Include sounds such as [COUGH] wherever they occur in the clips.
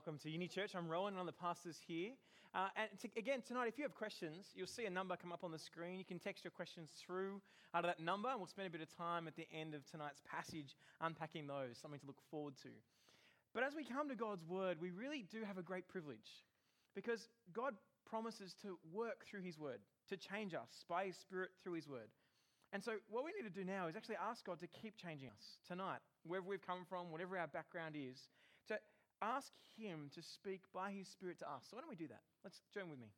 welcome to Uni Church. I'm Rowan, one of the pastors here. Uh, and to, again, tonight, if you have questions, you'll see a number come up on the screen. You can text your questions through out of that number, and we'll spend a bit of time at the end of tonight's passage unpacking those, something to look forward to. But as we come to God's Word, we really do have a great privilege because God promises to work through His Word, to change us by His Spirit through His Word. And so, what we need to do now is actually ask God to keep changing us tonight, wherever we've come from, whatever our background is, to ask Him to speak by His Spirit to us. So, why don't we do that? Let's join with me.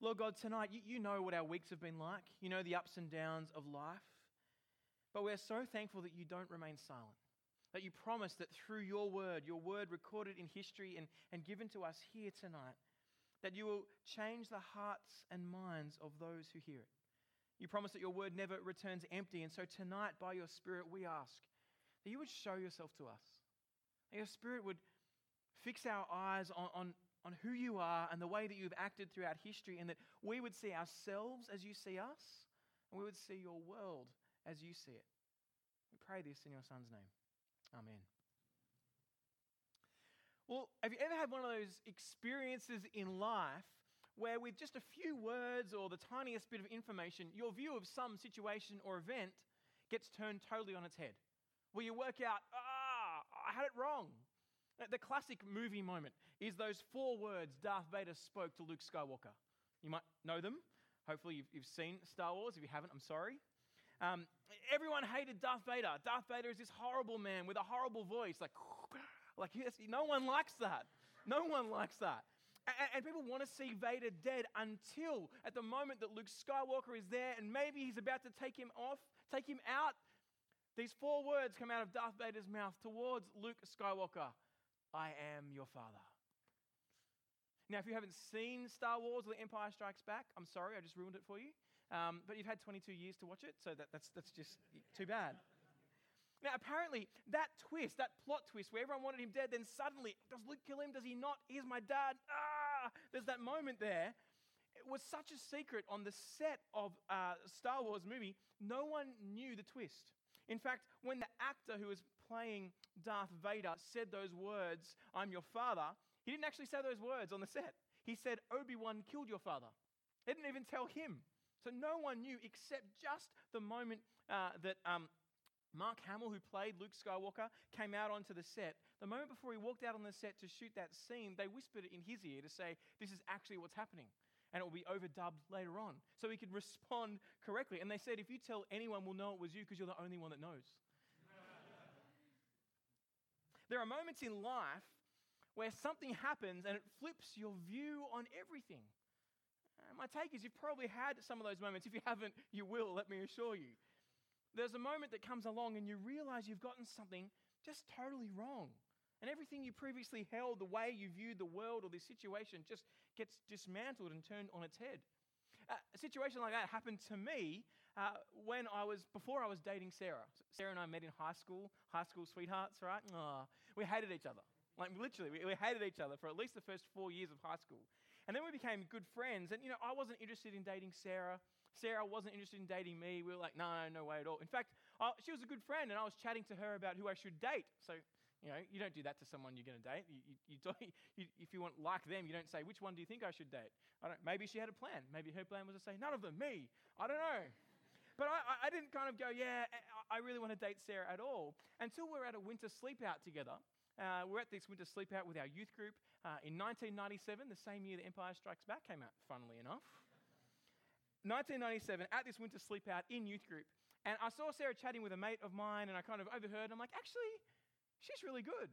Lord God, tonight, you, you know what our weeks have been like. You know the ups and downs of life. But we're so thankful that you don't remain silent. That you promise that through your word, your word recorded in history and, and given to us here tonight, that you will change the hearts and minds of those who hear it. You promise that your word never returns empty. And so tonight, by your Spirit, we ask that you would show yourself to us. That your Spirit would fix our eyes on, on, on who you are and the way that you've acted throughout history, and that we would see ourselves as you see us, and we would see your world as you see it. We pray this in your Son's name. Amen. Well, have you ever had one of those experiences in life where, with just a few words or the tiniest bit of information, your view of some situation or event gets turned totally on its head? Where you work out, ah, I had it wrong. The classic movie moment is those four words Darth Vader spoke to Luke Skywalker. You might know them. Hopefully, you've, seen Star Wars. If you haven't, I'm sorry. Um, everyone hated Darth Vader. Darth Vader is this horrible man with a horrible voice. Like, [SIGHS] like yes, no one likes that. No one likes that. And people want to see Vader dead until at the moment that Luke Skywalker is there and maybe he's about to take him off, take him out. These four words come out of Darth Vader's mouth towards Luke Skywalker I am your father. Now, if you haven't seen Star Wars or The Empire Strikes Back, I'm sorry, I just ruined it for you. Um, but you've had 22 years to watch it, so that, that's, that's just too bad. Now, apparently, that twist, that plot twist where everyone wanted him dead, then suddenly, does Luke kill him? Does he not? He's my dad. Ah! There's that moment there. It was such a secret on the set of uh, Star Wars movie, no one knew the twist. In fact, when the actor who was playing Darth Vader said those words, I'm your father, he didn't actually say those words on the set. He said, Obi Wan killed your father. They didn't even tell him. So no one knew except just the moment uh, that um, Mark Hamill, who played Luke Skywalker, came out onto the set. The moment before he walked out on the set to shoot that scene, they whispered it in his ear to say, This is actually what's happening. And it will be overdubbed later on. So he could respond correctly. And they said, If you tell anyone, we'll know it was you because you're the only one that knows. [LAUGHS] There are moments in life where something happens and it flips your view on everything. And my take is you've probably had some of those moments. If you haven't, you will, let me assure you. There's a moment that comes along and you realize you've gotten something just totally wrong. And everything you previously held, the way you viewed the world or this situation, just gets dismantled and turned on its head. A situation like that happened to me uh, when I was, before I was dating Sarah. Sarah and I met in high school, high school sweethearts, right? Oh, we hated each other. Like literally, we, we hated each other for at least the first four years of high school. And then we became good friends. And, you know, I wasn't interested in dating Sarah. Sarah wasn't interested in dating me. We were like, no, no, no way at all. In fact, I, she was a good friend, and I was chatting to her about who I should date. So, you know, you don't do that to someone you're going to date. You, you, you [LAUGHS] you, if you want like them, you don't say, which one do you think I should date? I don't, maybe she had a plan. Maybe her plan was to say, none of them, me. I don't know. But I, I didn't kind of go, yeah, I really want to date Sarah at all until we are at a winter sleep out together. Uh, we're at this winter sleep out with our youth group uh, in 1997, the same year The Empire Strikes Back came out, funnily enough. 1997, at this winter sleep out in youth group, and I saw Sarah chatting with a mate of mine, and I kind of overheard. I'm like, actually, she's really good.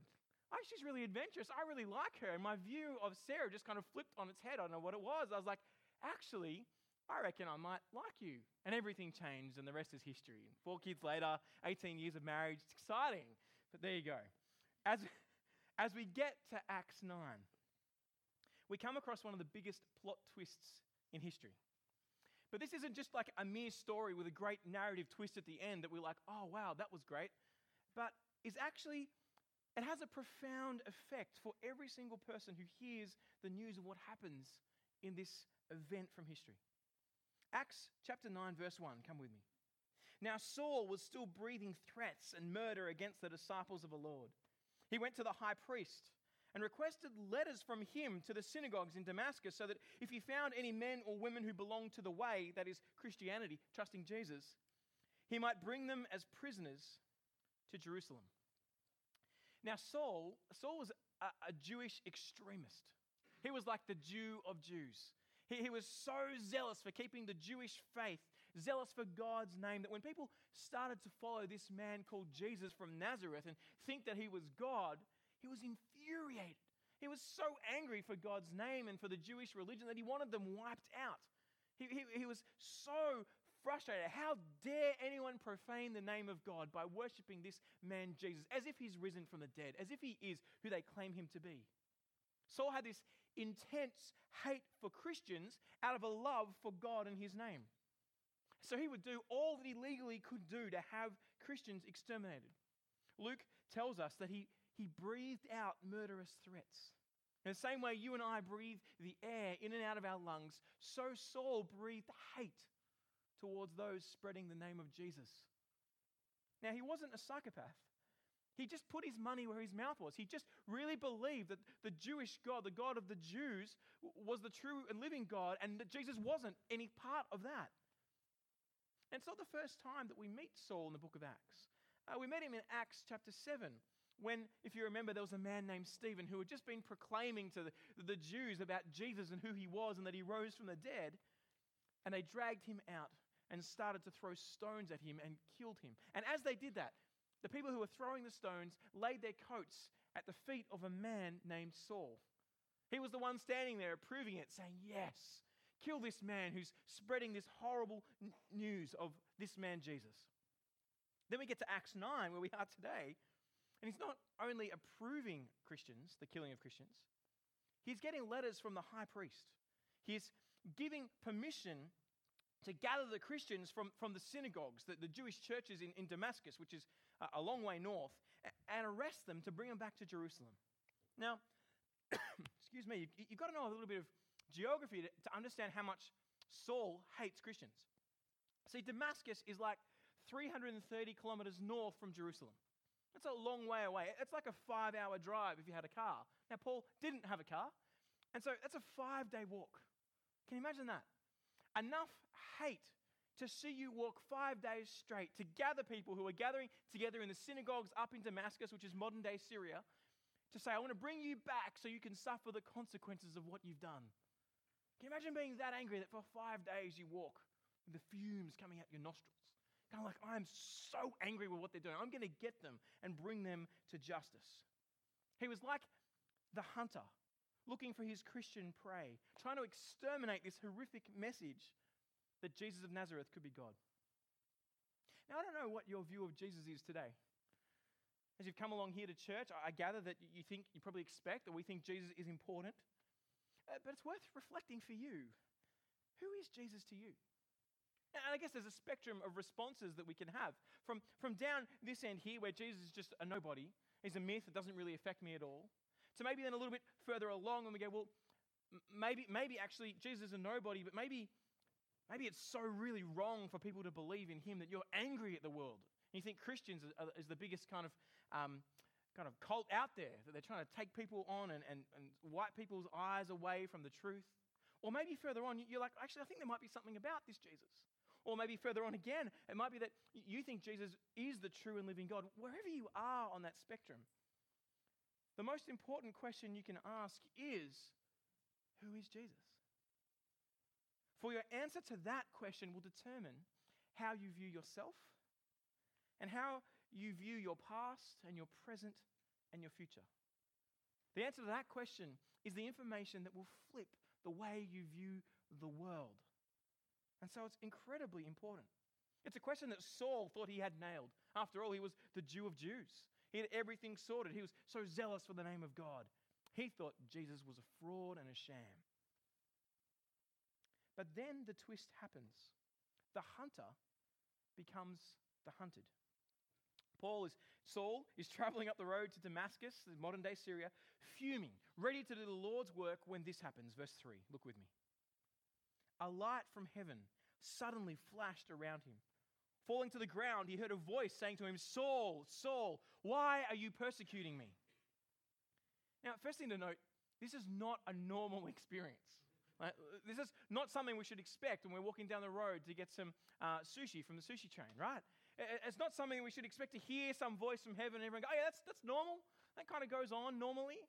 Oh, she's really adventurous. I really like her. And my view of Sarah just kind of flipped on its head. I don't know what it was. I was like, actually, I reckon I might like you. And everything changed, and the rest is history. Four kids later, 18 years of marriage, it's exciting. But there you go. As, [LAUGHS] as we get to Acts 9, we come across one of the biggest plot twists in history. But this isn't just like a mere story with a great narrative twist at the end that we're like, oh, wow, that was great. But is actually, it has a profound effect for every single person who hears the news of what happens in this event from history. Acts chapter 9, verse 1. Come with me. Now, Saul was still breathing threats and murder against the disciples of the Lord. He went to the high priest and requested letters from him to the synagogues in Damascus so that if he found any men or women who belonged to the way, that is, Christianity, trusting Jesus, he might bring them as prisoners to Jerusalem. Now, Saul, Saul was a, a Jewish extremist. He was like the Jew of Jews. He, he was so zealous for keeping the Jewish faith, zealous for God's name, that when people started to follow this man called Jesus from Nazareth and think that he was God, he was infuriated. He was so angry for God's name and for the Jewish religion that he wanted them wiped out. He, he, he was so frustrated. How dare anyone profane the name of God by worshiping this man Jesus as if he's risen from the dead, as if he is who they claim him to be? Saul had this intense hate for Christians out of a love for God and his name. So he would do all that he legally could do to have Christians exterminated. Luke tells us that he, he breathed out murderous threats. In the same way you and I breathe the air in and out of our lungs, so Saul breathed hate towards those spreading the name of Jesus. Now, he wasn't a psychopath. He just put his money where his mouth was. He just really believed that the Jewish God, the God of the Jews, was the true and living God, and that Jesus wasn't any part of that. And it's not the first time that we meet Saul in the book of Acts. Uh, we met him in Acts chapter 7 when, if you remember, there was a man named Stephen who had just been proclaiming to the, the Jews about Jesus and who he was and that he rose from the dead. And they dragged him out and started to throw stones at him and killed him. And as they did that, the people who were throwing the stones laid their coats at the feet of a man named Saul. He was the one standing there approving it, saying, Yes, kill this man who's spreading this horrible news of this man Jesus. Then we get to Acts 9, where we are today, and he's not only approving Christians, the killing of Christians, he's getting letters from the high priest. He's giving permission to gather the Christians from, from the synagogues, the, the Jewish churches in, in Damascus, which is a, long way north, and arrest them to bring them back to Jerusalem. Now, [COUGHS] excuse me, you, you've got to know a little bit of geography to, to understand how much Saul hates Christians. See, Damascus is like 330 kilometers north from Jerusalem. That's a long way away. It's like a five hour drive if you had a car. Now, Paul didn't have a car, and so that's a five day walk. Can you imagine that? Enough hate to see you walk five days straight to gather people who are gathering together in the synagogues up in Damascus, which is modern day Syria, to say, I want to bring you back so you can suffer the consequences of what you've done. Can you imagine being that angry that for five days you walk with the fumes coming out your nostrils? Kind of like, I'm so angry with what they're doing. I'm going to get them and bring them to justice. He was like the hunter looking for his Christian prey, trying to exterminate this horrific message that Jesus of Nazareth could be God. Now, I don't know what your view of Jesus is today. As you've come along here to church, I gather that you think, you probably expect, that we think Jesus is important. Uh, but it's worth reflecting for you. Who is Jesus to you? And I guess there's a spectrum of responses that we can have. From, from down this end here, where Jesus is just a nobody, he's a myth that doesn't really affect me at all, to maybe then a little bit further along and we go, well, maybe, maybe actually Jesus is a nobody, but maybe, maybe it's so really wrong for people to believe in him that you're angry at the world. And you think Christians is the biggest kind of, um, kind of cult out there, that they're trying to take people on and, and, and wipe people's eyes away from the truth. Or maybe further on, you're like, actually, I think there might be something about this Jesus. Or maybe further on again, it might be that you think Jesus is the true and living God. Wherever you are on that spectrum, the most important question you can ask is Who is Jesus? For your answer to that question will determine how you view yourself and how you view your past and your present and your future. The answer to that question is the information that will flip the way you view the world. And so it's incredibly important. It's a question that Saul thought he had nailed. After all, he was the Jew of Jews. He had everything sorted. He was so zealous for the name of God. He thought Jesus was a fraud and a sham. But then the twist happens. The hunter becomes the hunted. Paul is Saul is traveling up the road to Damascus, the modern day Syria, fuming, ready to do the Lord's work when this happens. Verse 3. Look with me a light from heaven suddenly flashed around him. Falling to the ground, he heard a voice saying to him, Saul, Saul, why are you persecuting me? Now, first thing to note this is not a normal [LAUGHS] experience. Right? This is not something we should expect when we're walking down the road to get some uh, sushi from the sushi chain, right? It's not something we should expect to hear some voice from heaven and everyone go, oh, yeah, that's, that's normal. That kind of goes on normally.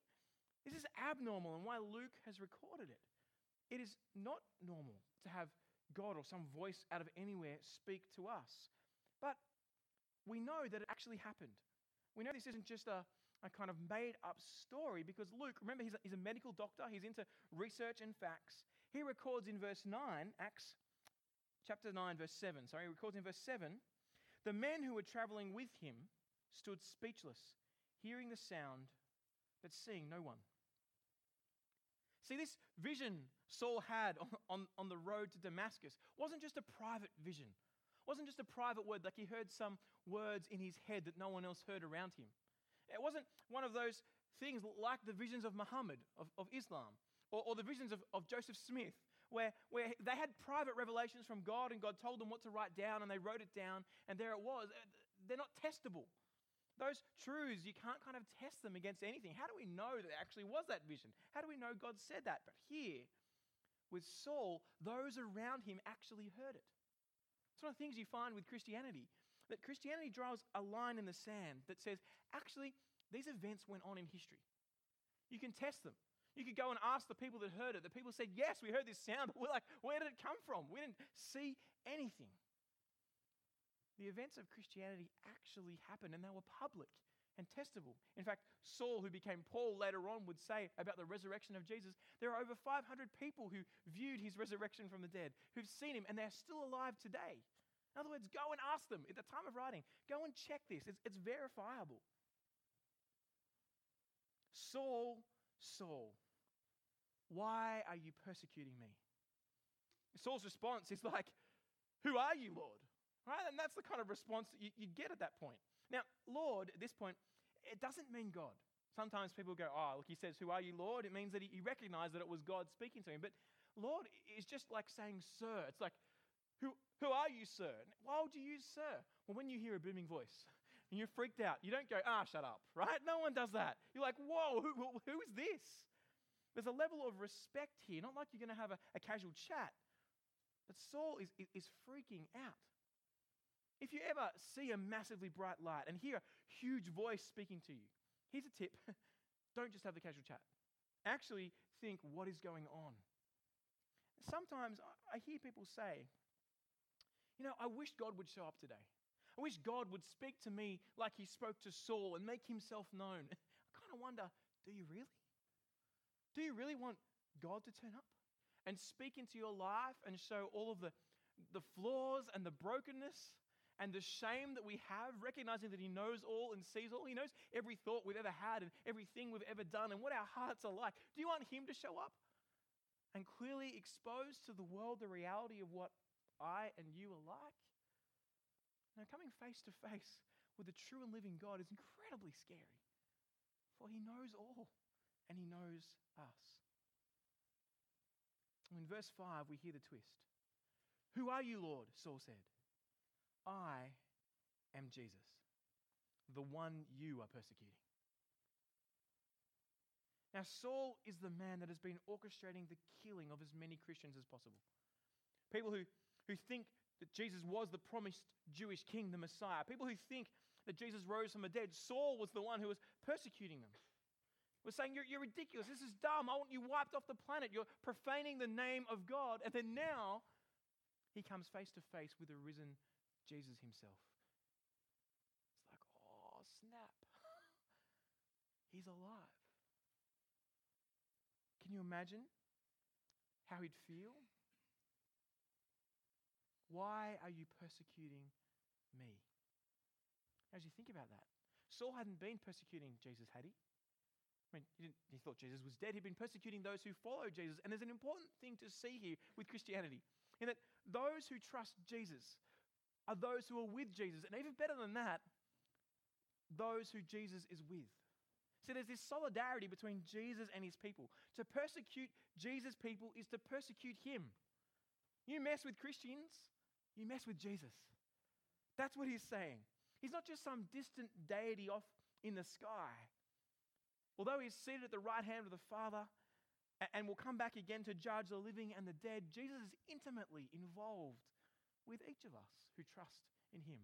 This is abnormal and why Luke has recorded it. It is not normal to have God or some voice out of anywhere speak to us. But we know that it actually happened. We know this isn't just a, a kind of made up story because Luke, remember, he's a, he's a medical doctor, he's into research and facts. He records in verse 9, Acts chapter 9, verse 7. Sorry, he records in verse 7 the men who were traveling with him stood speechless, hearing the sound, but seeing no one. See, this vision Saul had on, on, on the road to Damascus wasn't just a private vision wasn't just a private word, like he heard some words in his head that no one else heard around him. It wasn't one of those things like the visions of Muhammad, of, of Islam, or, or the visions of, of Joseph Smith, where, where they had private revelations from God and God told them what to write down and they wrote it down and there it was. Uh, they're not testable. Those truths, you can't kind of test them against anything. How do we know that actually was that vision? How do we know God said that? But here, with Saul, those around him actually heard it. It's one of the things you find with Christianity that Christianity draws a line in the sand that says, actually, these events went on in history. You can test them. You could go and ask the people that heard it. The people said, Yes, we heard this sound, [LAUGHS] but we're like, Where did it come from? We didn't see anything. The events of Christianity actually happened and they were public and testable. In fact, Saul, who became Paul later on, would say about the resurrection of Jesus there are over 500 people who viewed his resurrection from the dead, who've seen him, and they're still alive today. In other words, go and ask them at the time of writing. Go and check this, it's, it's verifiable. Saul, Saul, why are you persecuting me? Saul's response is like, Who are you, Lord? Right? And that's the kind of response that you, you get at that point. Now, Lord, at this point, it doesn't mean God. Sometimes people go, oh, look, he says, Who are you, Lord? It means that he, recognized that it was God speaking to him. But Lord is just like saying, Sir. It's like, Who, who are you, sir? Why would you use sir? Well, when you hear a booming voice [LAUGHS] and you're freaked out, you don't go, ah, shut up, right? No one does that. You're like, whoa, who, who, who is this? There's a level of respect here, not like you're going to have a, a casual chat. But Saul is, is, is freaking out. If you ever see a massively bright light and hear a huge voice speaking to you, here's a tip [LAUGHS] don't just have the casual chat. Actually, think what is going on. Sometimes I hear people say, you know, I wish God would show up today. I wish God would speak to me like he spoke to Saul and make himself known. [LAUGHS] I kind of wonder do you really? Do you really want God to turn up and speak into your life and show all of the, the flaws and the brokenness and the shame that we have, recognizing that He knows all and sees all. He knows every thought we've ever had and everything we've ever done and what our hearts are like. Do you want Him to show up and clearly expose to the world the reality of what I and you are like? Now, coming face to face with the true and living God is incredibly scary, for He knows all and He knows us. In verse 5, we hear the twist. Who are you, Lord? Saul said. I am Jesus, the one you are persecuting. Now, Saul is the man that has been orchestrating the killing of as many Christians as possible. People who, who think that Jesus was the promised Jewish king, the Messiah. People who think that Jesus rose from the dead. Saul was the one who was persecuting them. Was saying, you're, you're ridiculous. This is dumb. I want you wiped off the planet. You're profaning the name of God. And then now he comes face to face with the risen Jesus himself. It's like, oh, snap. [LAUGHS] He's alive. Can you imagine how he'd feel? Why are you persecuting me? As you think about that, Saul hadn't been persecuting Jesus, had he? I mean, he, he, thought Jesus was dead. He'd been persecuting those who followed Jesus. And there's an important thing to see here with Christianity in that those who trust Jesus, are those who are with Jesus. And even better than that, those who Jesus is with. See, there's this solidarity between Jesus and his people. To persecute Jesus' people is to persecute him. You mess with Christians, you mess with Jesus. That's what he's saying. He's not just some distant deity off in the sky Although he's seated at the right hand of the Father and will come back again to judge the living and the dead, Jesus is intimately involved with each of us who trust in him.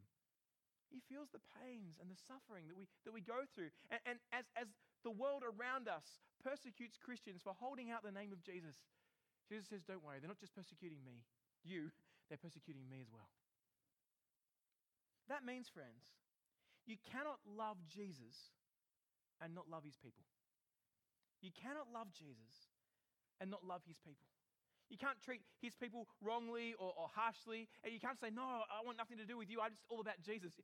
He feels the pains and the suffering that we, that we go through. And, and as, as the world around us persecutes Christians for holding out the name of Jesus, Jesus says, Don't worry, they're not just persecuting me, you, they're persecuting me as well. That means, friends, you cannot love Jesus and not love his people. You cannot love Jesus and not love his people. You can't treat his people wrongly or, or, harshly. And you can't say, No, I want nothing to do with you. I'm just all about Jesus.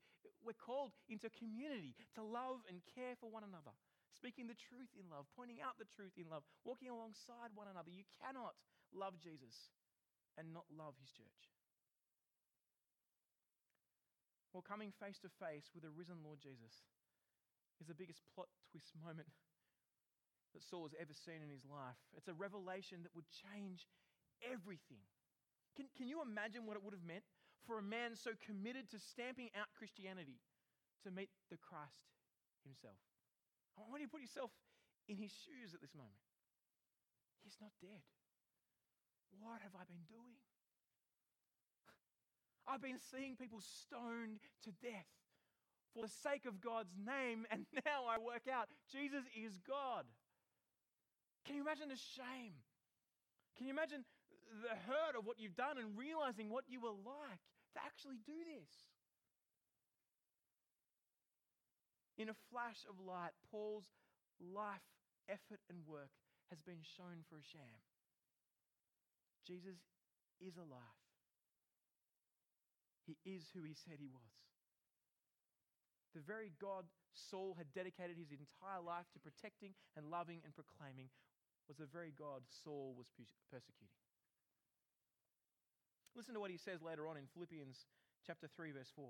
We're called into community to love and care for one another, speaking the truth in love, pointing out the truth in love, walking alongside one another. You cannot love Jesus and not love his church. Well, coming face to face with a risen Lord Jesus is the biggest plot twist moment that Saul has ever seen in his life. It's a revelation that would change everything. Can, can you imagine what it would have meant for a man so committed to stamping out Christianity to meet the Christ himself? I want you to put yourself in his shoes at this moment. He's not dead. What have I been doing? [LAUGHS] I've been seeing people stoned to death for the sake of God's name, and [LAUGHS] now I work out Jesus is God. Can you imagine the shame? Can you imagine the hurt of what you've done and realizing what you were like to actually do this. In a flash of light, Paul's life, effort, and work has been shown for a sham. Jesus is alive. He is who he said he was. The very God Saul had dedicated his entire life to protecting and loving and proclaiming was the very God Saul was persecuting. Listen to what he says later on in Philippians chapter 3 verse 4.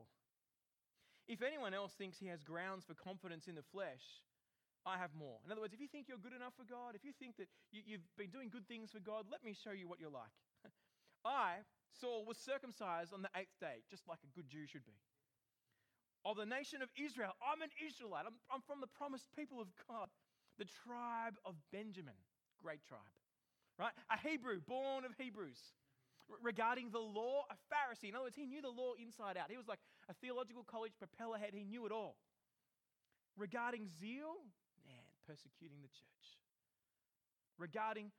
If anyone else thinks he has grounds for confidence in the flesh, I have more. In other words, if you think you're good enough for God, if you think that you, have been doing good things for God, let me show you what you're like. [LAUGHS] I, Saul, was circumcised on the eighth day, just like a good Jew should be. Of the nation of Israel, I'm an Israelite. I'm, I'm from the promised people of God, the tribe of Benjamin. Great tribe, right? A Hebrew, born of Hebrews regarding the law, a Pharisee. In other words, he knew the law inside out. He was like a theological college propeller head, he knew it all. Regarding zeal, man, persecuting the church. Regarding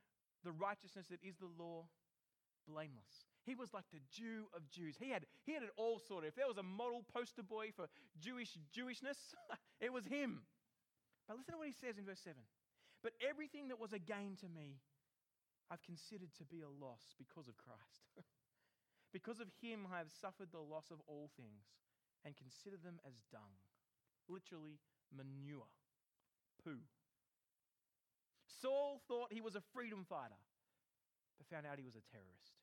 the righteousness that is the law, blameless. He was like the Jew of Jews. He had, he had it all sorted. If there was a model poster boy for Jewish Jewishness, [LAUGHS] it was him. But listen to what he says in verse 7. But everything that was a gain to me, I've considered to be a loss because of Christ. [LAUGHS] because of him, I have suffered the loss of all things and consider them as dung. Literally, manure, poo. Saul thought he was a freedom fighter, but found out he was a terrorist.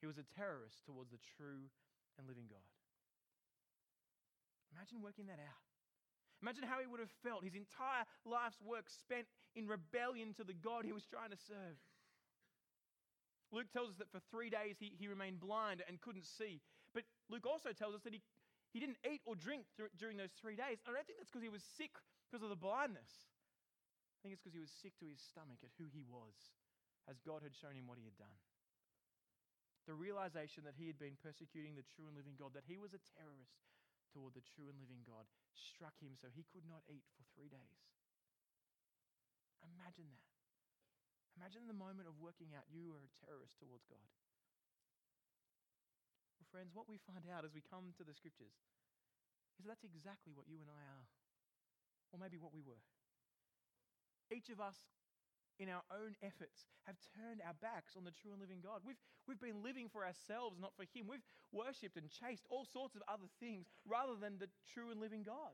He was a terrorist towards the true and living God. Imagine working that out. Imagine how he would have felt. His entire life's work spent in rebellion to the God he was trying to serve. Luke tells us that for three days he, he remained blind and couldn't see. But Luke also tells us that he, he didn't eat or drink during those three days. I don't think that's because he was sick because of the blindness. I think it's because he was sick to his stomach at who he was, as God had shown him what he had done. The realization that he had been persecuting the true and living God, that he was a terrorist toward the true and living God, struck him so he could not eat for three days. Imagine that. Imagine the moment of working out you are a terrorist towards God. Well, friends, what we find out as we come to the scriptures is that's exactly what you and I are, or maybe what we were. Each of us, in our own efforts, have turned our backs on the true and living God. We've, we've been living for ourselves, not for Him. We've worshipped and chased all sorts of other things rather than the true and living God.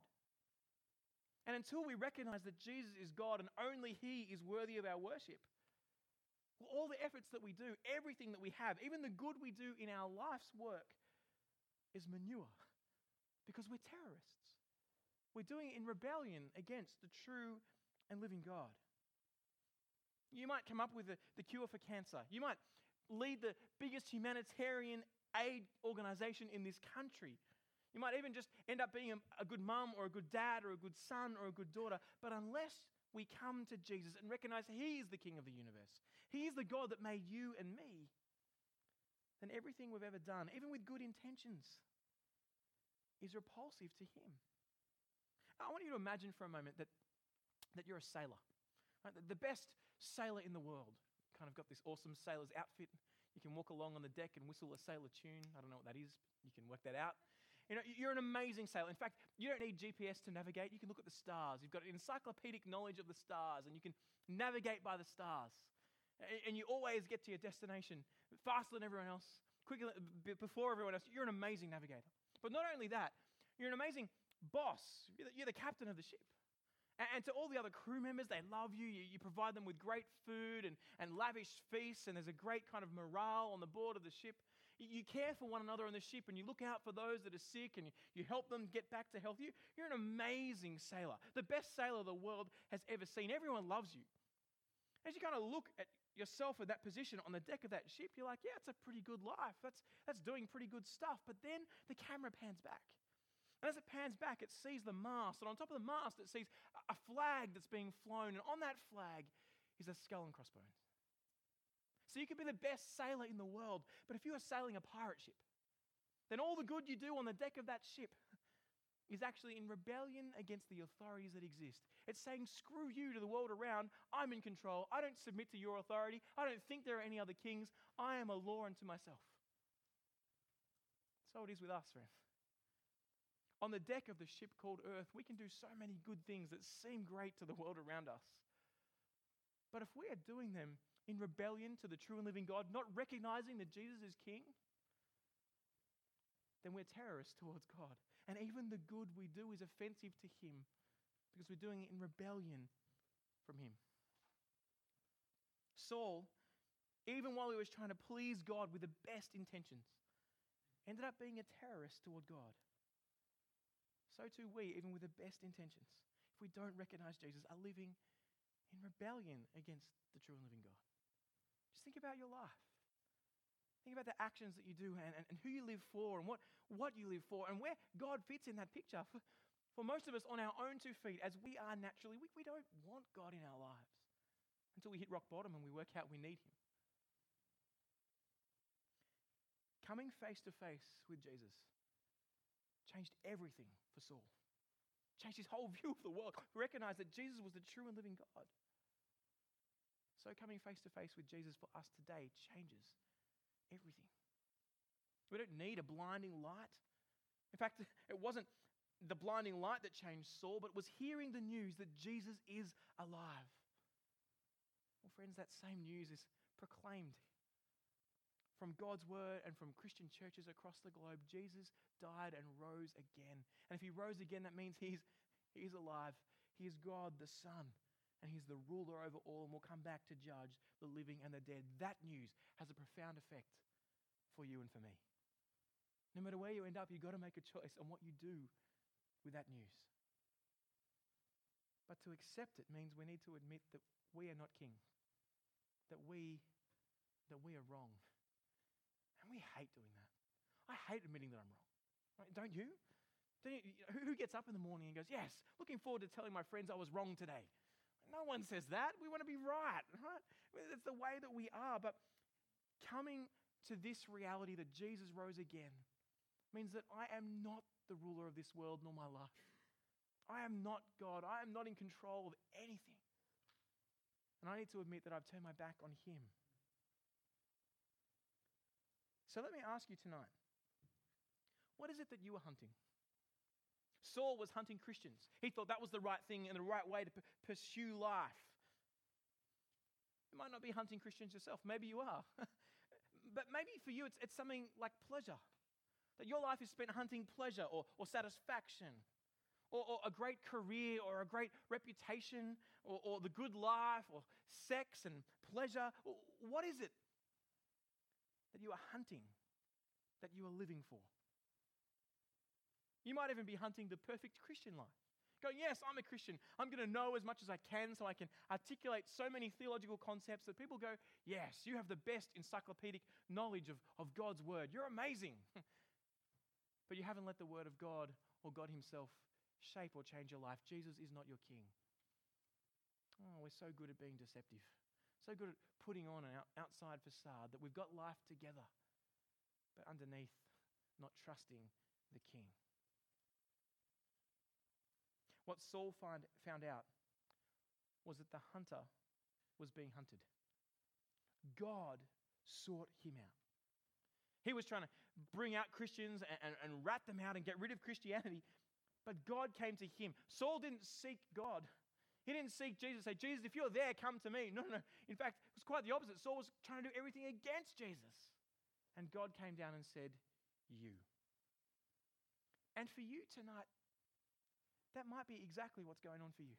And until we recognize that Jesus is God and only He is worthy of our worship, all the efforts that we do, everything that we have, even the good we do in our life's work, is manure because we're terrorists. We're doing it in rebellion against the true and living God. You might come up with the, the cure for cancer. You might lead the biggest humanitarian aid organization in this country. You might even just end up being a, a good mum or a good dad or a good son or a good daughter. But unless we come to Jesus and recognize He is the King of the universe, He is the God that made you and me, then everything we've ever done, even with good intentions, is repulsive to Him. I want you to imagine for a moment that, that you're a sailor, right? the best sailor in the world. Kind of got this awesome sailor's outfit. You can walk along on the deck and whistle a sailor tune. I don't know what that is. You can work that out. You know, you're an amazing sailor. In fact, you don't need GPS to navigate. You can look at the stars. You've got encyclopedic knowledge of the stars, and you can navigate by the stars. And you always get to your destination faster than everyone else, quicker before everyone else. You're an amazing navigator. But not only that, you're an amazing boss. You're the captain of the ship. And to all the other crew members, they love you. You, you provide them with great food and, and lavish feasts, and there's a great kind of morale on the board of the ship. You care for one another on the ship and you look out for those that are sick and you, help them get back to health. You, you're an amazing sailor, the best sailor the world has ever seen. Everyone loves you. As you kind of look at yourself in that position on the deck of that ship, you're like, yeah, it's a pretty good life. That's, that's doing pretty good stuff. But then the camera pans back. And as it pans back, it sees the mast. And on top of the mast, it sees a flag that's being flown. And on that flag is a skull and crossbones. So you could be the best sailor in the world, but if you are sailing a pirate ship, then all the good you do on the deck of that ship is actually in rebellion against the authorities that exist. It's saying, screw you to the world around. I'm in control. I don't submit to your authority. I don't think there are any other kings. I am a law unto myself. So it is with us, friends. On the deck of the ship called Earth, we can do so many good things that seem great to the world around us. But if we are doing them in rebellion to the true and living God, not recognizing that Jesus is King, then we're terrorists towards God. And even the good we do is offensive to Him because we're doing it in rebellion from Him. Saul, even while he was trying to please God with the best intentions, ended up being a terrorist toward God. So too we, even with the best intentions, if we don't recognize Jesus, are living in rebellion against the true and living God. Just think about your life. Think about the actions that you do and, and, and, who you live for and what, what you live for and where God fits in that picture. For, for most of us, on our own two feet, as we are naturally, we, we don't want God in our lives until we hit rock bottom and we work out we need Him. Coming face to face with Jesus changed everything for Saul, changed his whole [LAUGHS] view of the world. Recognized that Jesus was the true and living God. So, coming face to face with Jesus for us today changes everything. We don't need a blinding light. In fact, [LAUGHS] it wasn't the blinding light that changed Saul, but was hearing the news that Jesus is alive. Well, friends, that same news is proclaimed from God's word and from Christian churches across the globe. Jesus died and rose again. And if he rose again, that means he's, he's alive. He is God the Son and he's the ruler over all and will come back to judge the living and the dead. That news has a profound effect for you and for me. No matter where you end up, you've got to make a choice on what you do with that news. But to accept it means we need to admit that we are not king, that we, that we are wrong. And we hate doing that. I hate admitting that I'm wrong. Right? Don't you? Don't you? Who gets up in the morning and goes, Yes, looking forward to telling my friends I was wrong today? No one says that. We want to be right, right? It's the way that we are. But coming to this reality that Jesus rose again means that I am not the ruler of this world nor my life. I am not God. I am not in control of anything. And I need to admit that I've turned my back on Him. So let me ask you tonight what is it that you are hunting? Saul was hunting Christians. He thought that was the right thing and the right way to p- pursue life. You might not be hunting Christians yourself. Maybe you are. [LAUGHS] but maybe for you, it's, it's something like pleasure. That your life is spent hunting pleasure or, or satisfaction or, or a great career or a great reputation or, or the good life or sex and pleasure. What is it that you are hunting, that you are living for? You might even be hunting the perfect Christian life. Go, yes, I'm a Christian. I'm going to know as much as I can so I can articulate so many theological concepts that people go, yes, you have the best encyclopedic knowledge of, of God's word. You're amazing. [LAUGHS] but you haven't let the word of God or God Himself shape or change your life. Jesus is not your king. Oh, we're so good at being deceptive, so good at putting on an outside facade that we've got life together, but underneath, not trusting the king. What Saul find, found out was that the hunter was being hunted. God sought him out. He was trying to bring out Christians and, and, and rat them out and get rid of Christianity, but God came to him. Saul didn't seek God. He didn't seek Jesus, say, Jesus, if you're there, come to me. No, no, no. In fact, it was quite the opposite. Saul was trying to do everything against Jesus. And God came down and said, You. And for you tonight, that might be exactly what's going on for you.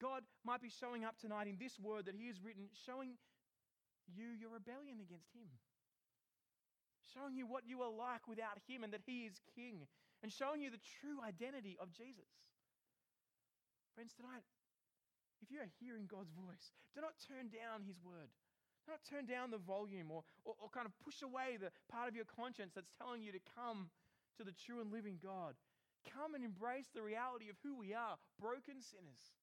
God might be showing up tonight in this word that He has written, showing you your rebellion against Him, showing you what you are like without Him and that He is King, and showing you the true identity of Jesus. Friends, tonight, if you are hearing God's voice, do not turn down His word. Do not turn down the volume or, or, or kind of push away the part of your conscience that's telling you to come to the true and living God. Come and embrace the reality of who we are broken sinners,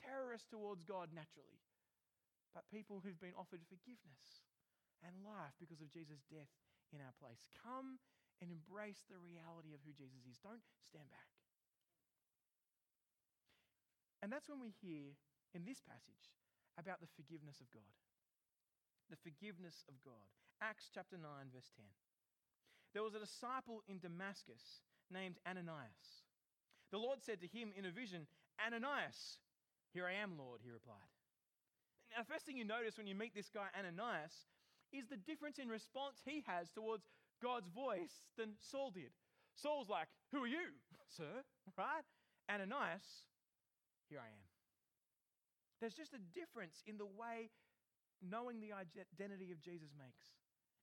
terrorists towards God naturally, but people who've been offered forgiveness and life because of Jesus' death in our place. Come and embrace the reality of who Jesus is. Don't stand back. And that's when we hear in this passage about the forgiveness of God. The forgiveness of God. Acts chapter 9, verse 10. There was a disciple in Damascus named Ananias. The Lord said to him in a vision, Ananias, here I am, Lord, he replied. Now, the first thing you notice when you meet this guy, Ananias, is the difference in response he has towards God's voice than Saul did. Saul's like, Who are you, [LAUGHS] sir? Right? Ananias, here I am. There's just a difference in the way knowing the identity of Jesus makes.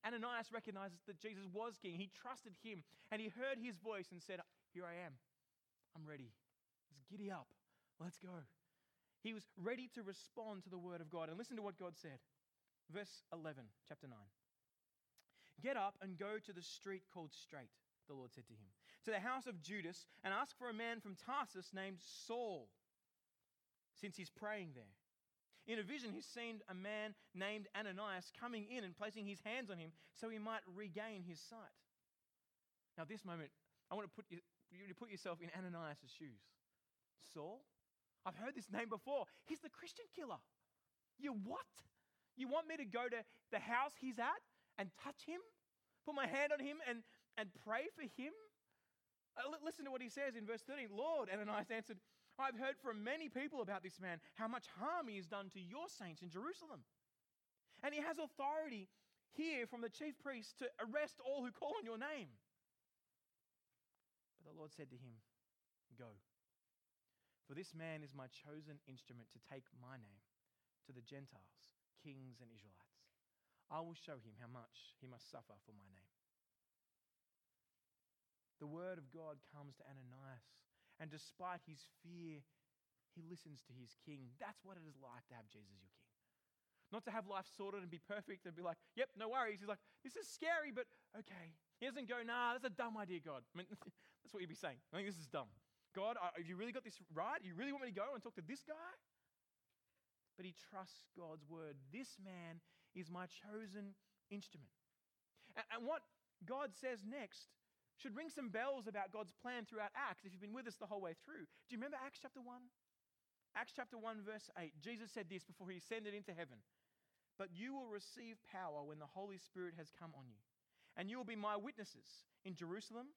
Ananias recognizes that Jesus was king. He trusted him and he heard his voice and said, Here I am. I'm ready. Let's giddy up. Let's go. He was ready to respond to the word of God. And listen to what God said. Verse 11, chapter 9. Get up and go to the street called Straight, the Lord said to him, to the house of Judas, and ask for a man from Tarsus named Saul since he's praying there. In a vision, he's seen a man named Ananias coming in and placing his hands on him so he might regain his sight. Now, this moment, I want to put you, you to put yourself in Ananias' shoes. Saul? I've heard this name before. He's the Christian killer. You what? You want me to go to the house he's at and touch him? Put my hand on him and, and pray for him? Uh, listen to what he says in verse 13. Lord, Ananias answered, I've heard from many people about this man, how much harm he has done to your saints in Jerusalem. And he has authority here from the chief priests to arrest all who call on your name. But the Lord said to him, Go. For this man is my chosen instrument to take my name to the Gentiles, kings, and Israelites. I will show him how much he must suffer for my name. The word of God comes to Ananias and despite his fear, he listens to his king. That's what it is like to have Jesus your king. Not to have life sorted and be perfect and be like, yep, no worries. He's like, this is scary, but okay. He doesn't go, nah, that's a dumb idea, God. I mean, [LAUGHS] that's what you'd be saying. I think this is dumb. God, have you really got this right? You really want me to go and talk to this guy? But he trusts God's word. This man is my chosen instrument. And, and what God says next should ring some bells about God's plan throughout Acts if you've been with us the whole way through. Do you remember Acts chapter 1? Acts chapter 1, verse 8. Jesus said this before he ascended into heaven But you will receive power when the Holy Spirit has come on you, and you will be my witnesses in Jerusalem,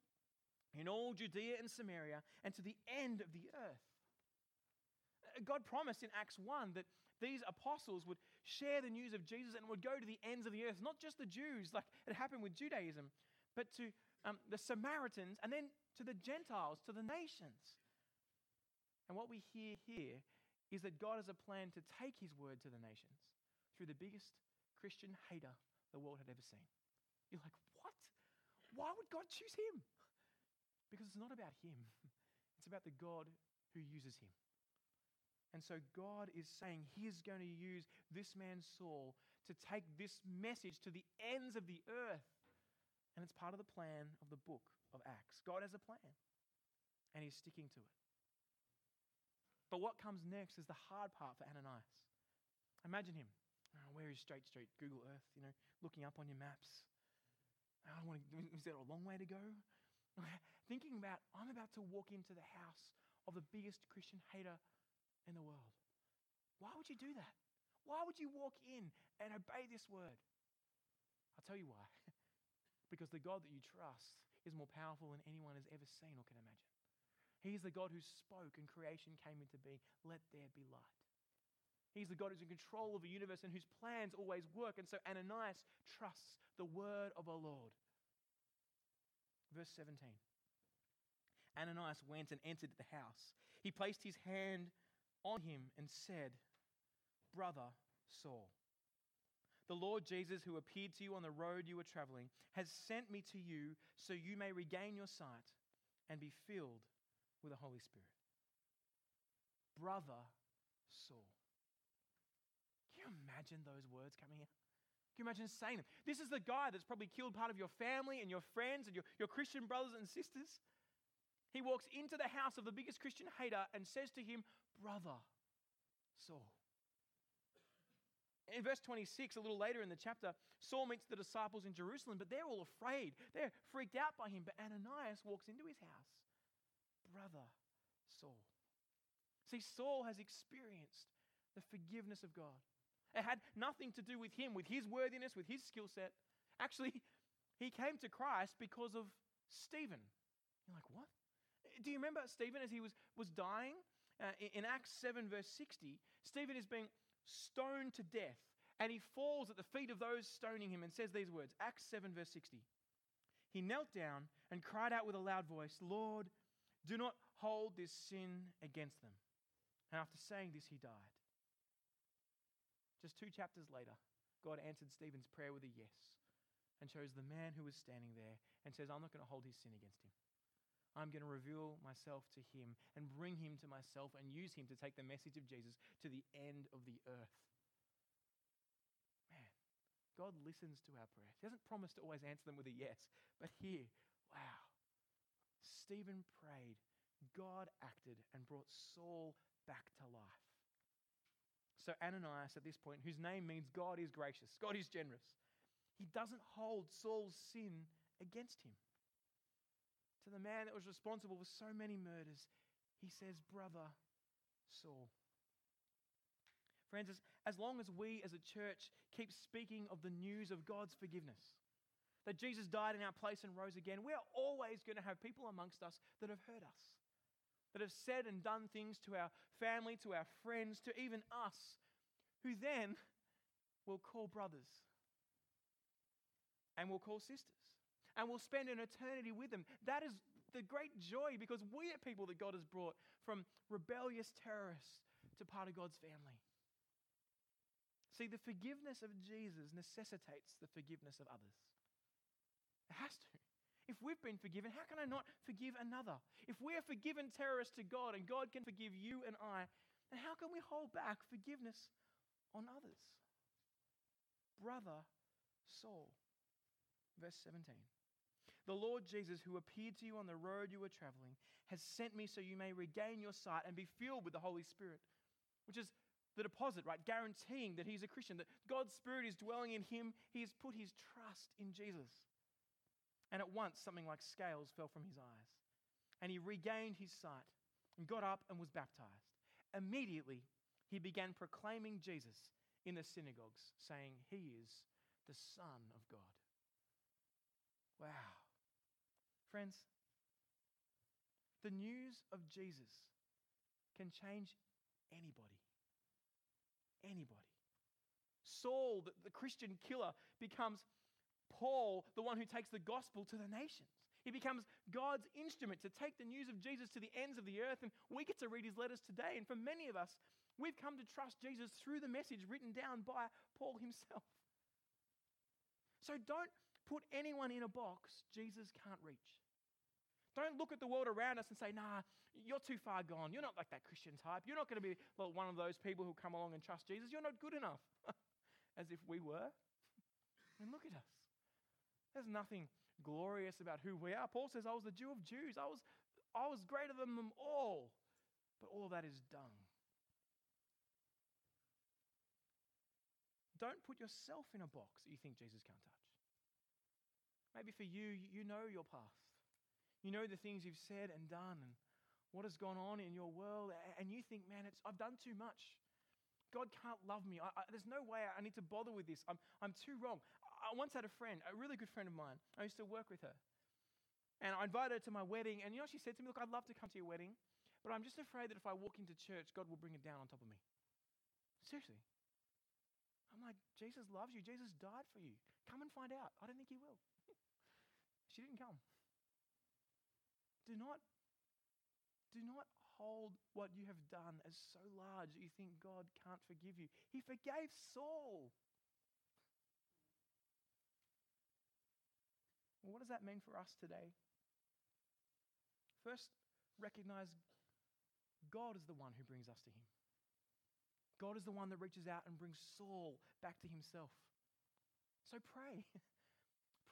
in all Judea and Samaria, and to the end of the earth. Uh, God promised in Acts 1 that these apostles would share the news of Jesus and would go to the ends of the earth, not just the Jews, like it happened with Judaism, but to um, the Samaritans, and then to the Gentiles, to the nations. And what we hear here is that God has a plan to take his word to the nations through the biggest Christian hater the world had ever seen. You're like, what? Why would God choose him? Because it's not about him, [LAUGHS] it's about the God who uses him. And so God is saying He's going to use this man Saul to take this message to the ends of the earth. And it's part of the plan of the book of Acts. God has a plan, and He's sticking to it. But what comes next is the hard part for Ananias. Imagine him. Oh, where is Straight Street? Google Earth, you know, looking up on your maps. Oh, I don't want to, is there a long way to go? [LAUGHS] Thinking about, I'm about to walk into the house of the biggest Christian hater in the world. Why would you do that? Why would you walk in and obey this word? I'll tell you why. Because the God that you trust is more powerful than anyone has ever seen or can imagine. He is the God who spoke and creation came into being. Let there be light. He's the God who's in control of the universe and whose plans always work. And so Ananias trusts the word of the Lord. Verse 17 Ananias went and entered the house. He placed his hand on him and said, Brother Saul, the Lord Jesus, who appeared to you on the road you were traveling, has sent me to you so you may regain your sight and be filled with the Holy Spirit. Brother Saul. Can you imagine those words coming out? Can you imagine saying them? This is the guy that's probably killed part of your family and your friends and your, your Christian brothers and sisters. He walks into the house of the biggest Christian hater and says to him, Brother Saul. In verse 26, a little later in the chapter, Saul meets the disciples in Jerusalem, but they're all afraid. They're freaked out by him. But Ananias walks into his house. Brother Saul. See, Saul has experienced the forgiveness of God. It had nothing to do with him, with his worthiness, with his skill set. Actually, he came to Christ because of Stephen. You're like, what? Do you remember Stephen as he was, was dying? Uh, in, in Acts 7, verse 60, Stephen is being stoned to death, and he falls at the feet of those stoning him and says these words Acts 7, verse 60. He knelt down and cried out with a loud voice, Lord, do not hold this sin against them. And after saying this, he died. Just two chapters later, God answered Stephen's prayer with a yes and chose the man who was standing there and says, I'm not going to hold his sin against him. I'm going to reveal myself to him and bring him to myself and use him to take the message of Jesus to the end of the earth. Man, God listens to our prayers. He doesn't promise to always answer them with a yes, but here, wow. Stephen prayed, God acted and brought Saul back to life. So, Ananias, at this point, whose name means God is gracious, God is generous, he doesn't hold Saul's sin against him. To the man that was responsible for so many murders, he says, Brother Saul. Friends, as, as long as we as a church keep speaking of the news of God's forgiveness, that Jesus died in our place and rose again, we are always going to have people amongst us that have hurt us that have said and done things to our family, to our friends, to even us, who then will call brothers and will call sisters and we'll spend an eternity with them. That is the great joy because we are people that God has brought from rebellious terrorists to part of God's family. See, the forgiveness of Jesus necessitates the forgiveness of others. It has to. If we've been forgiven, how can I not forgive another? If we are forgiven terrorists to God and God can forgive you and I, then how can we hold back forgiveness on others? Brother Saul, verse 17. The Lord Jesus, who appeared to you on the road you were traveling, has sent me so you may regain your sight and be filled with the Holy Spirit, which is the deposit, right? Guaranteeing that he's a Christian, that God's Spirit is dwelling in him. He has put his trust in Jesus. And at once, something like scales fell from his eyes. And he regained his sight and got up and was baptized. Immediately, he began proclaiming Jesus in the synagogues, saying, He is the Son of God. Wow. Friends, the news of Jesus can change anybody. Anybody. Saul, the, Christian killer, becomes Paul, the one who takes the gospel to the nations. He becomes God's instrument to take the news of Jesus to the ends of the earth. And we get to read his letters today. And for many of us, we've come to trust Jesus through the message written down by Paul himself. So don't put anyone in a box Jesus can't reach. Don't look at the world around us and say, nah, you're too far gone. You're not like that Christian type. You're not going to be like one of those people who come along and trust Jesus. You're not good enough. [LAUGHS] As if we were. [LAUGHS] And look at us. There's nothing glorious about who we are. Paul says, I was the Jew of Jews. I was, I was greater than them all. But all that is dung. Don't put yourself in a box that you think Jesus can't touch. Maybe for you, you know your path. You know the things you've said and done and what has gone on in your world, and you think, man, it's, I've done too much. God can't love me. I, I, there's no way I need to bother with this. I'm, I'm too wrong. I once had a friend, a really good friend of mine. I used to work with her. And I invited her to my wedding, and you know, she said to me, Look, I'd love to come to your wedding, but I'm just afraid that if I walk into church, God will bring it down on top of me. Seriously. I'm like, Jesus loves you. Jesus died for you. Come and find out. I don't think he will. [LAUGHS] she didn't come. Do not, do not hold what you have done as so large that you think God can't forgive you. He forgave Saul. Well, what does that mean for us today? First, recognize God is the one who brings us to Him. God is the one that reaches out and brings Saul back to himself. So pray. [LAUGHS]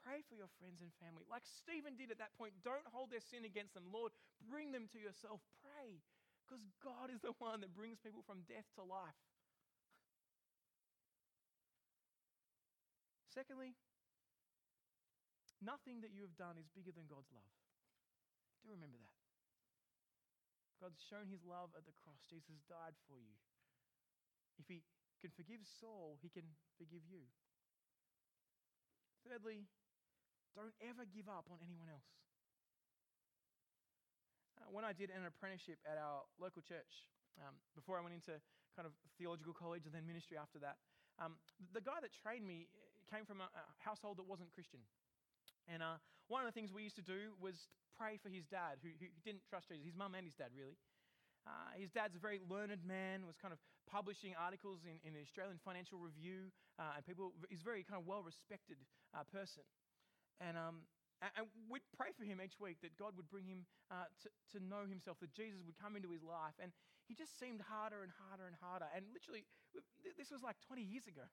Pray for your friends and family. Like Stephen did at that point, don't hold their sin against them. Lord, bring them to yourself. Pray, because God is the one that brings people from death to life. Secondly, nothing that you have done is bigger than God's love. Do remember that. God's shown his love at the cross. Jesus died for you. If he can forgive Saul, he can forgive you. Thirdly, don't ever give up on anyone else. Uh, when I did an apprenticeship at our local church, um, before I went into kind of theological college and then ministry after that, um, the guy that trained me came from a, a household that wasn't Christian. And uh, one of the things we used to do was pray for his dad, who, who didn't trust Jesus, his mum and his dad, really. Uh, his dad's a very learned man, was kind of publishing articles in, in the Australian Financial Review, uh, and people, he's a very kind of well respected uh, person. And, um, and we'd pray for him each week that God would bring him uh, to, to know himself, that Jesus would come into his life. And he just seemed harder and harder and harder. And literally, this was like 20 years ago.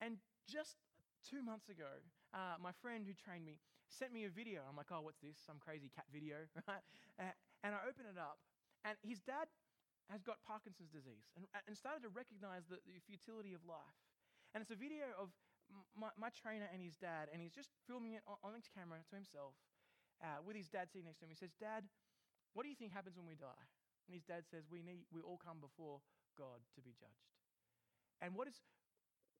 And just two months ago, uh, my friend who trained me sent me a video. I'm like, oh, what's this? Some crazy cat video, [LAUGHS] right? and I open it up, and his dad has got Parkinson's disease and, and started to recognize the, the futility of life. And it's a video of my, my trainer and his dad, and he's just filming it on, on his camera to himself uh, with his dad sitting next to him. He says, Dad, what do you think happens when we die? And his dad says, We, need, we all come before God to be judged. And what is,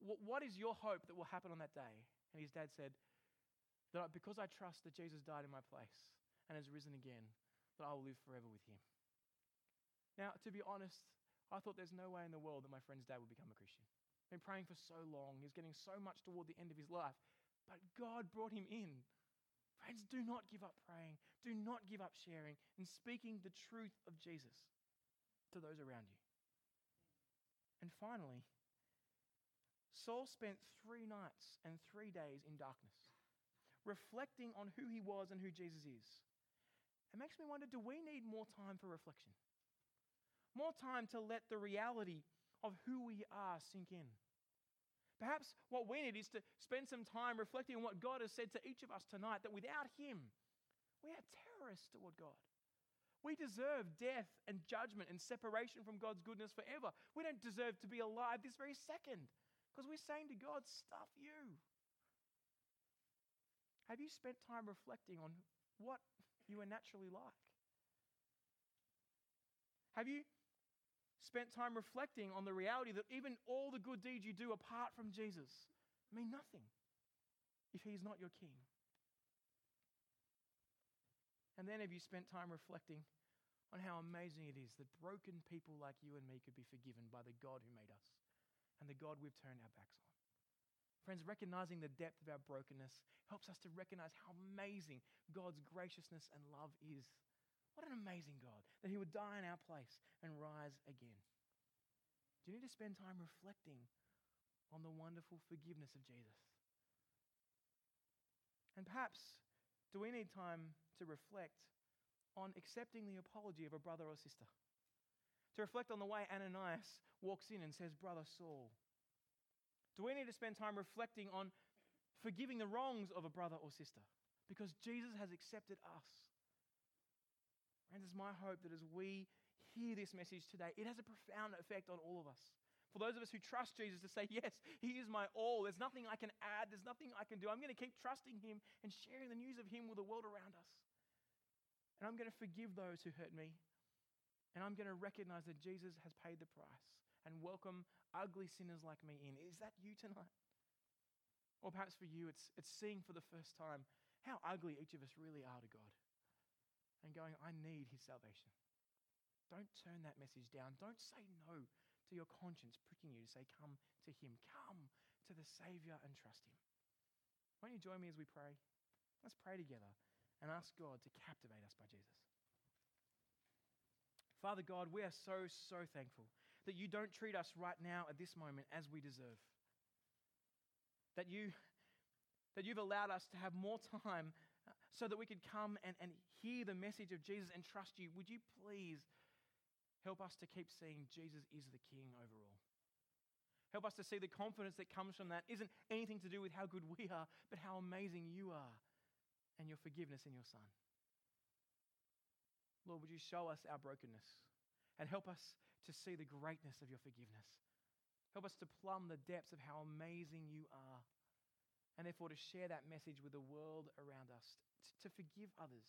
what, what is your hope that will happen on that day? And his dad said, That because I trust that Jesus died in my place and has risen again, that I will live forever with him. Now, to be honest, I thought there's no way in the world that my friend's dad would become a Christian been praying for so long. He's getting so much toward the end of his life. But God brought him in. Friends, do not give up praying. Do not give up sharing and speaking the truth of Jesus to those around you. And finally, Saul spent three nights and three days in darkness, reflecting on who he was and who Jesus is. It makes me wonder do we need more time for reflection? More time to let the reality of who we are sink in. Perhaps what we need is to spend some time reflecting on what God has said to each of us tonight that without Him, we are terrorists toward God. We deserve death and judgment and separation from God's goodness forever. We don't deserve to be alive this very second because we're saying to God, Stuff you. Have you spent time reflecting on what you are naturally like? Have you spent time reflecting on the reality that even all the good deeds you do apart from Jesus mean nothing if he's not your king. And then have you spent time reflecting on how amazing it is that broken people like you and me could be forgiven by the God who made us and the God we've turned our backs on? Friends, recognizing the depth of our brokenness helps us to recognize how amazing God's graciousness and love is. What an amazing God that He would die in our place and rise again. Do you need to spend time reflecting on the wonderful forgiveness of Jesus? And perhaps, do we need time to reflect on accepting the apology of a brother or sister? To reflect on the way Ananias walks in and says, Brother Saul. Do we need to spend time reflecting on forgiving the wrongs of a brother or sister? Because Jesus has accepted us. Friends, it's my hope that as we hear this message today, it has a profound effect on all of us. For those of us who trust Jesus to say, Yes, He is my all. There's nothing I can add, there's nothing I can do. I'm going to keep trusting Him and sharing the news of Him with the world around us. And I'm going to forgive those who hurt me. And I'm going to recognize that Jesus has paid the price and welcome ugly sinners like me in. Is that you tonight? Or perhaps for you, it's, it's seeing for the first time how ugly each of us really are to God and going, I need His salvation. Don't turn that message down. Don't say no to your conscience pricking you to say, Come to Him. Come to the Savior and trust Him. Won't you join me as we pray? Let's pray together and ask God to captivate us by Jesus. Father God, we are so, so thankful that you don't treat us right now at this moment as we deserve. That, you, that you've allowed us to have more time so that we could come and, and hear the message of Jesus and trust you. Would you please Help us to keep seeing Jesus is the King overall. Help us to see the confidence that comes from that isn't anything to do with how good we are, but how amazing you are and your forgiveness in your Son. Lord, would you show us our brokenness and help us to see the greatness of your forgiveness? Help us to plumb the depths of how amazing you are, and therefore to share that message with the world around us, to forgive others,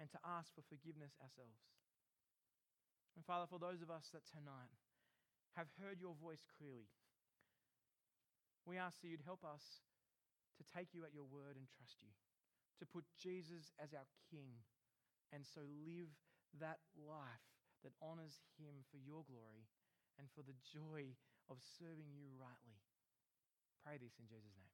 and to ask for forgiveness ourselves. And Father, for those of us that tonight have heard your voice clearly, we ask that you'd help us to take you at your word and trust you, to put Jesus as our King, and so live that life that honors him for your glory and for the joy of serving you rightly. Pray this in Jesus' name.